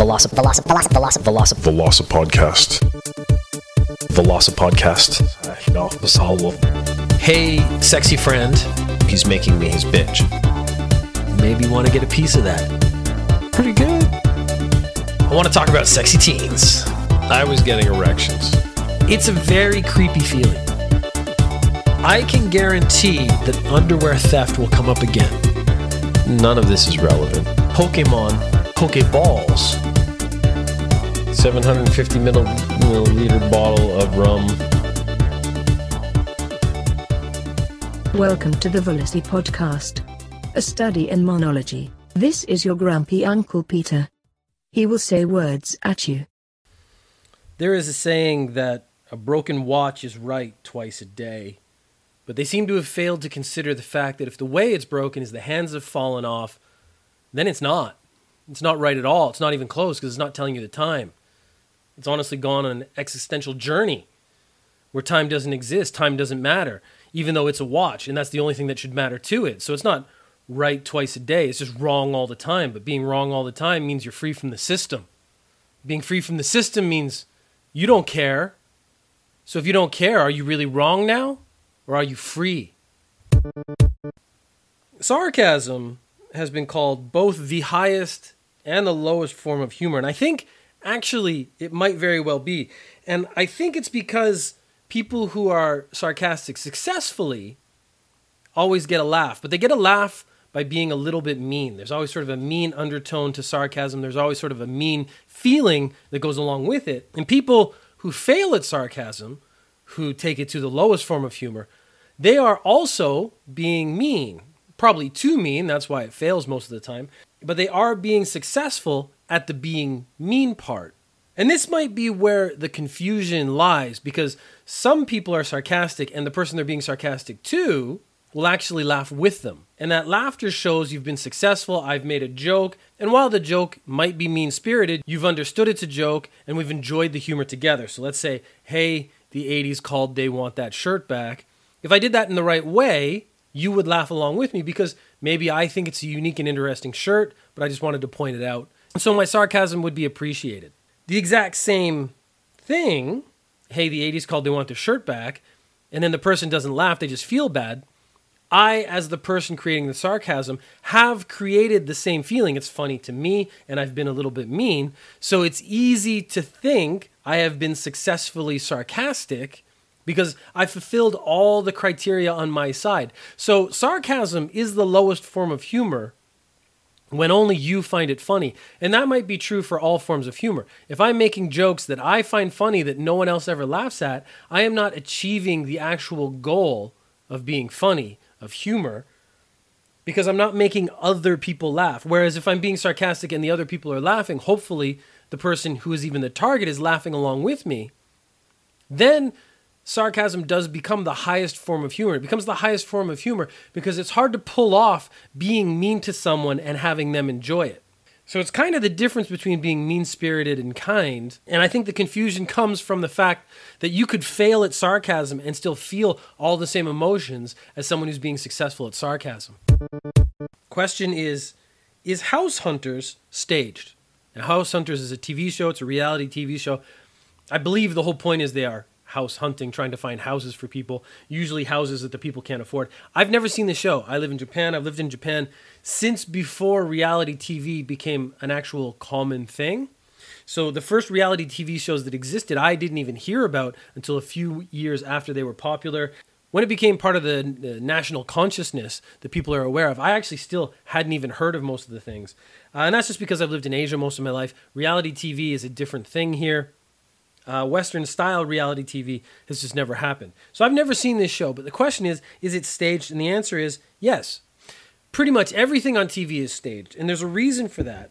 Veloci- Veloci- Veloci- Veloci- Veloci- Veloci Podcast. Veloci Podcast. Ja, das hallo. Hey, sexy friend, He's making me his bitch. maybe you want to get a piece of that. Pretty good. I want to talk about sexy teens. I was getting erections. It's a very creepy feeling. I can guarantee that underwear theft will come up again. None of this is relevant. Pokemon, Pokeballs. 750 milliliter bottle of rum. Welcome to the Velocity Podcast, a study in monology. This is your grumpy Uncle Peter. He will say words at you. There is a saying that a broken watch is right twice a day. But they seem to have failed to consider the fact that if the way it's broken is the hands have fallen off, then it's not. It's not right at all. It's not even close because it's not telling you the time. It's honestly gone on an existential journey where time doesn't exist, time doesn't matter, even though it's a watch, and that's the only thing that should matter to it. So it's not right twice a day, it's just wrong all the time. But being wrong all the time means you're free from the system. Being free from the system means you don't care. So if you don't care, are you really wrong now? Or are you free? Sarcasm has been called both the highest and the lowest form of humor. And I think actually it might very well be. And I think it's because people who are sarcastic successfully always get a laugh, but they get a laugh by being a little bit mean. There's always sort of a mean undertone to sarcasm. There's always sort of a mean feeling that goes along with it. And people who fail at sarcasm, who take it to the lowest form of humor, they are also being mean. Probably too mean, that's why it fails most of the time. But they are being successful at the being mean part. And this might be where the confusion lies because some people are sarcastic and the person they're being sarcastic to will actually laugh with them. And that laughter shows you've been successful, I've made a joke, and while the joke might be mean spirited, you've understood it's a joke and we've enjoyed the humor together. So let's say, hey, the 80s called They Want That Shirt Back. If I did that in the right way, you would laugh along with me because maybe I think it's a unique and interesting shirt, but I just wanted to point it out. So my sarcasm would be appreciated. The exact same thing, hey, the 80s called They Want Their Shirt Back, and then the person doesn't laugh, they just feel bad. I, as the person creating the sarcasm, have created the same feeling. It's funny to me, and I've been a little bit mean. So it's easy to think I have been successfully sarcastic because I fulfilled all the criteria on my side. So sarcasm is the lowest form of humor when only you find it funny. And that might be true for all forms of humor. If I'm making jokes that I find funny that no one else ever laughs at, I am not achieving the actual goal of being funny, of humor, because I'm not making other people laugh. Whereas if I'm being sarcastic and the other people are laughing, hopefully the person who is even the target is laughing along with me, then sarcasm does become the highest form of humor. It becomes the highest form of humor because it's hard to pull off being mean to someone and having them enjoy it. So it's kind of the difference between being mean spirited and kind. And I think the confusion comes from the fact that you could fail at sarcasm and still feel all the same emotions as someone who's being successful at sarcasm. Question is Is House Hunters staged? Now, House Hunters is a TV show, it's a reality TV show. I believe the whole point is they are house hunting, trying to find houses for people, usually houses that the people can't afford. I've never seen the show. I live in Japan. I've lived in Japan since before reality TV became an actual common thing. So the first reality TV shows that existed, I didn't even hear about until a few years after they were popular. When it became part of the, the national consciousness that people are aware of, I actually still hadn't even heard of most of the things. Uh, and that's just because I've lived in Asia most of my life. Reality TV is a different thing here uh, Western style reality TV has just never happened. So I've never seen this show, but the question is, is it staged? And the answer is yes. Pretty much everything on TV is staged. And there's a reason for that.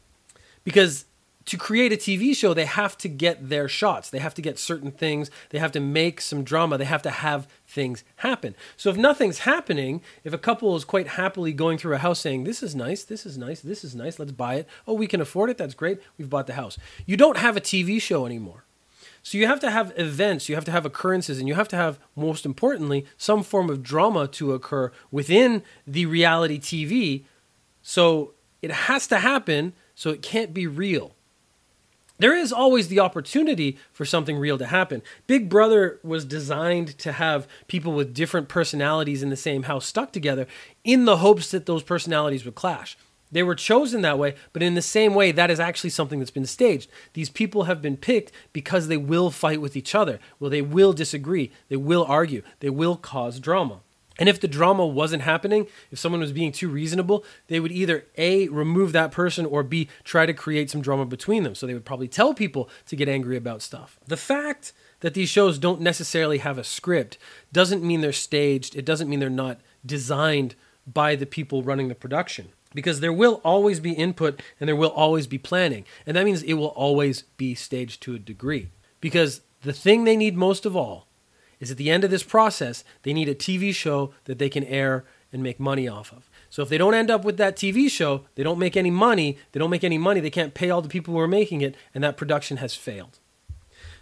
Because to create a TV show, they have to get their shots. They have to get certain things. They have to make some drama. They have to have things happen. So if nothing's happening, if a couple is quite happily going through a house saying, This is nice, this is nice, this is nice, let's buy it. Oh, we can afford it, that's great, we've bought the house. You don't have a TV show anymore. So you have to have events, you have to have occurrences, and you have to have, most importantly, some form of drama to occur within the reality TV. So it has to happen, so it can't be real. there is always the opportunity for something real to happen. Big Brother was designed to have people with different personalities in the same house stuck together in the hopes that those personalities would clash. They were chosen that way, but in the same way, that is actually something that's been staged. These people have been picked because they will fight with each other. Well, they will disagree. They will argue. They will cause drama. And if the drama wasn't happening, if someone was being too reasonable, they would either A, remove that person, or B, try to create some drama between them. So they would probably tell people to get angry about stuff. The fact that these shows don't necessarily have a script doesn't mean they're staged. It doesn't mean they're not designed by the people running the production because there will always be input and there will always be planning. And that means it will always be staged to a degree. Because the thing they need most of all is at the end of this process, they need a TV show that they can air and make money off of. So if they don't end up with that TV show, they don't make any money, they don't make any money, they can't pay all the people who are making it, and that production has failed.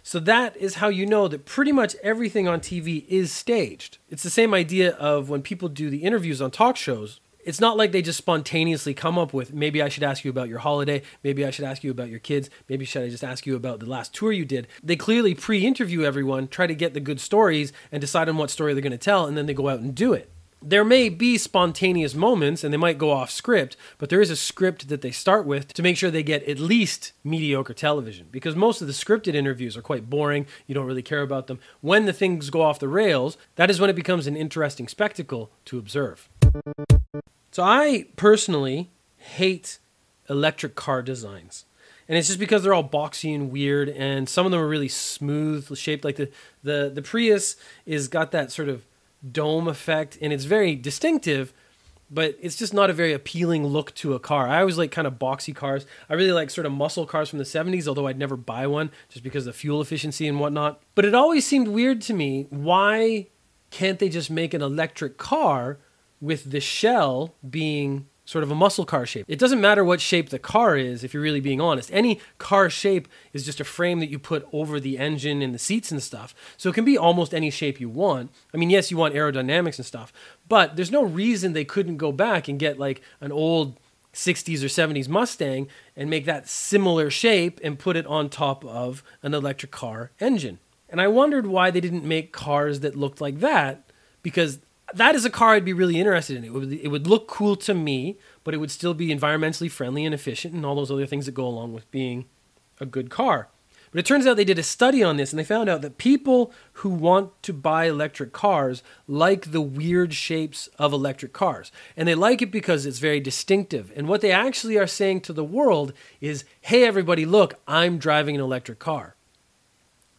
So that is how you know that pretty much everything on TV is staged. It's the same idea of when people do the interviews on talk shows it's not like they just spontaneously come up with maybe I should ask you about your holiday, maybe I should ask you about your kids, maybe should I just ask you about the last tour you did. They clearly pre-interview everyone, try to get the good stories and decide on what story they're going to tell and then they go out and do it. There may be spontaneous moments and they might go off script, but there is a script that they start with to make sure they get at least mediocre television because most of the scripted interviews are quite boring. You don't really care about them. When the things go off the rails, that is when it becomes an interesting spectacle to observe. So I personally hate electric car designs. And it's just because they're all boxy and weird and some of them are really smooth shaped like the the the Prius is got that sort of dome effect and it's very distinctive but it's just not a very appealing look to a car. I always like kind of boxy cars. I really like sort of muscle cars from the 70s, although I'd never buy one just because of the fuel efficiency and whatnot. But it always seemed weird to me why can't they just make an electric car with the shell being sort of a muscle car shape. It doesn't matter what shape the car is if you're really being honest. Any car shape is just a frame that you put over the engine and the seats and stuff. So it can be almost any shape you want. I mean, yes, you want aerodynamics and stuff, but there's no reason they couldn't go back and get like an old 60s or 70s Mustang and make that similar shape and put it on top of an electric car engine. And I wondered why they didn't make cars that looked like that because that is a car I'd be really interested in. It would it would look cool to me, but it would still be environmentally friendly and efficient and all those other things that go along with being a good car. But it turns out they did a study on this and they found out that people who want to buy electric cars like the weird shapes of electric cars. And they like it because it's very distinctive. And what they actually are saying to the world is, "Hey everybody, look, I'm driving an electric car."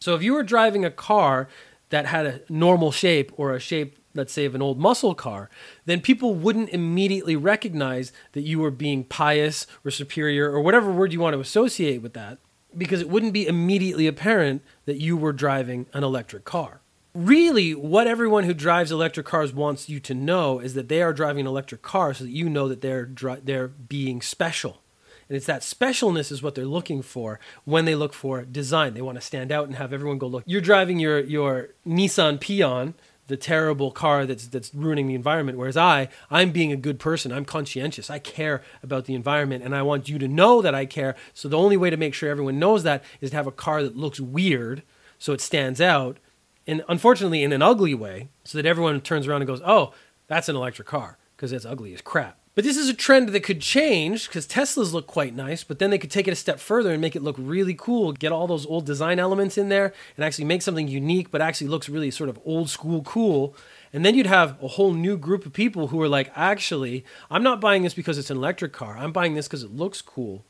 So if you were driving a car that had a normal shape or a shape let's say of an old muscle car, then people wouldn't immediately recognize that you were being pious or superior or whatever word you want to associate with that because it wouldn't be immediately apparent that you were driving an electric car. Really, what everyone who drives electric cars wants you to know is that they are driving an electric car so that you know that they're dri- they're being special. And it's that specialness is what they're looking for when they look for design. They want to stand out and have everyone go look. You're driving your your Nissan Peon the terrible car that's that's ruining the environment. Whereas i i'm being a good person. I'm conscientious. I care about the environment and i want you to know that i care. So the only way to make sure everyone knows that is to have a car that looks weird so it stands out and unfortunately in an ugly way so that everyone turns around and goes oh that's an electric car because it's ugly as crap but this is a trend that could change because Teslas look quite nice, but then they could take it a step further and make it look really cool, get all those old design elements in there and actually make something unique, but actually looks really sort of old school cool. And then you'd have a whole new group of people who are like, actually, I'm not buying this because it's an electric car. I'm buying this because it looks cool.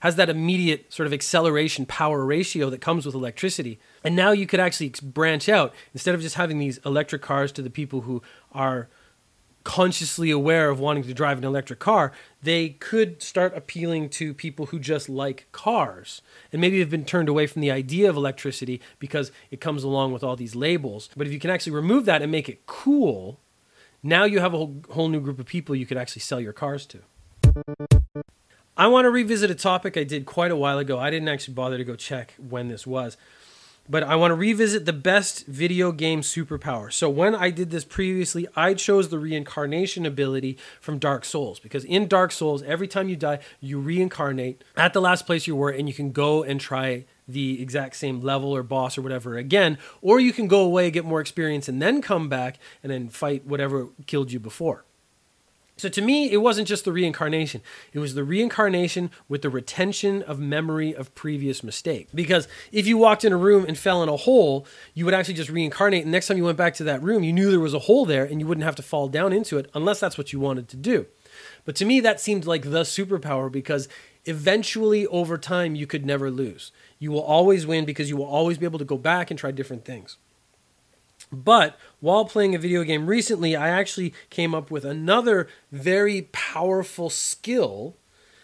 Has that immediate sort of acceleration power ratio that comes with electricity. And now you could actually branch out instead of just having these electric cars to the people who are consciously aware of wanting to drive an electric car, they could start appealing to people who just like cars and maybe have been turned away from the idea of electricity because it comes along with all these labels. But if you can actually remove that and make it cool, now you have a whole, whole new group of people you could actually sell your cars to. I want to revisit a topic I did quite a while ago. I didn't actually bother to go check when this was. But I want to revisit the best video game superpower. So when I did this previously, I chose the reincarnation ability from Dark Souls because in Dark Souls, every time you die, you reincarnate at the last place you were and you can go and try the exact same level or boss or whatever again, or you can go away, get more experience, and then come back and then fight whatever killed you before. So to me, it wasn't just the reincarnation. It was the reincarnation with the retention of memory of previous mistake. Because if you walked in a room and fell in a hole, you would actually just reincarnate. And next time you went back to that room, you knew there was a hole there and you wouldn't have to fall down into it unless that's what you wanted to do. But to me, that seemed like the superpower because eventually over time, you could never lose. You will always win because you will always be able to go back and try different things. But while playing a video game recently, I actually came up with another very powerful skill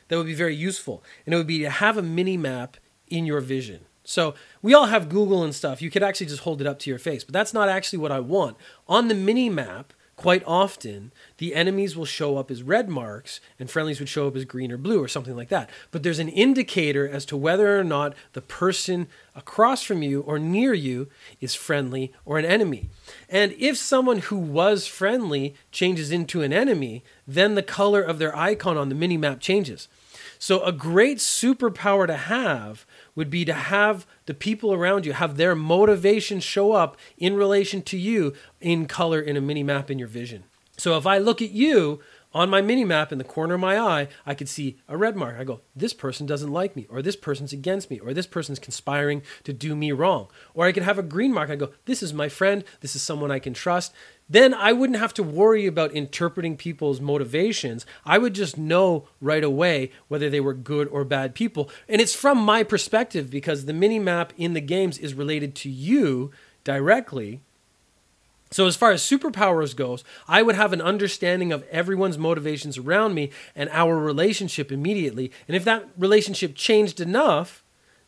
that would be very useful. And it would be to have a mini map in your vision. So we all have Google and stuff. You could actually just hold it up to your face, but that's not actually what I want. On the mini map, quite often the enemies will show up as red marks and friendlies would show up as green or blue or something like that. But there's an indicator as to whether or not the person across from you or near you is friendly or an enemy. And if someone who was friendly changes into an enemy, then the color of their icon on the mini map changes. So, a great superpower to have would be to have the people around you have their motivation show up in relation to you in color in a mini map in your vision. So, if I look at you on my mini map in the corner of my eye, I could see a red mark. I go, this person doesn't like me, or this person's against me, or this person's conspiring to do me wrong. Or I could have a green mark. I go, this is my friend, this is someone I can trust then I wouldn't have to worry about interpreting people's motivations. I would just know right away whether they were good or bad people. And it's from my perspective because the mini map in the games is related to you directly. So as far as superpowers goes, I would have an understanding of everyone's motivations around me and our relationship immediately. And if that relationship changed enough,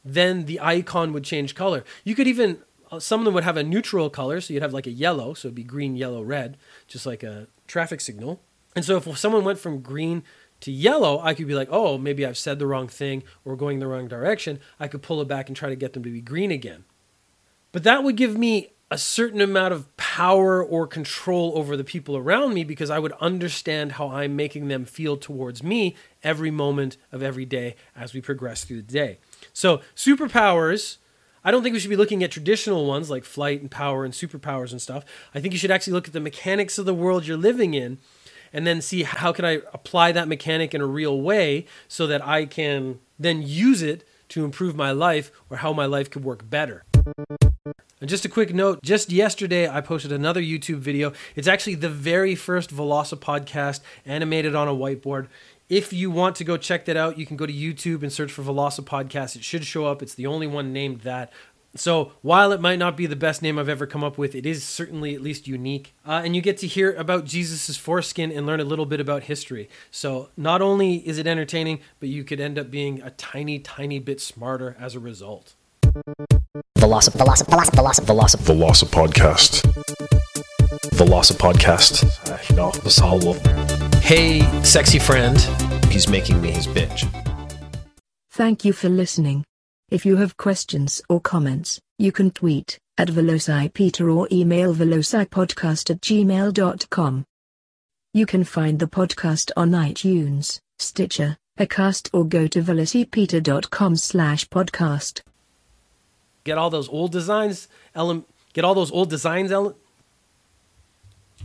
then the icon would change color. You could even uh, some of them would have a neutral color, so you'd have like a yellow, so it'd be green, yellow, red, just like a traffic signal. And so if someone went from green to yellow, I could be like, oh, maybe I've said the wrong thing or going the wrong direction. I could pull it back and try to get them to be green again. But that would give me a certain amount of power or control over the people around me because I would understand how I'm making them feel towards me every moment of every day as we progress through the day. So, superpowers I don't think we should be looking at traditional ones like flight and power and superpowers and stuff. I think you should actually look at the mechanics of the world you're living in and then see how can I apply that mechanic in a real way so that I can then use it to improve my life or how my life could work better. And just a quick note, just yesterday I posted another YouTube video. It's actually the very first Veloci podcast animated on a whiteboard. If you want to go check that out, you can go to YouTube and search for Veloci Podcast. It should show up. It's the only one named that. So while it might not be the best name I've ever come up with, it is certainly at least unique. Uh, and you get to hear about Jesus' foreskin and learn a little bit about history. So not only is it entertaining, but you could end up being a tiny, tiny bit smarter as a result. Veloci- Veloci- Veloci- Veloci- Veloci- Velosa Podcast. Veloci Podcast. Uh, no, Vasalo. Hey, sexy friend. He's making me his bitch. Thank you for listening. If you have questions or comments, you can tweet at VelociPeter or email velocipodcast at gmail.com. You can find the podcast on iTunes, Stitcher, Acast or go to velocipeter.com slash podcast. Get all those old designs, ele- get all those old designs ele-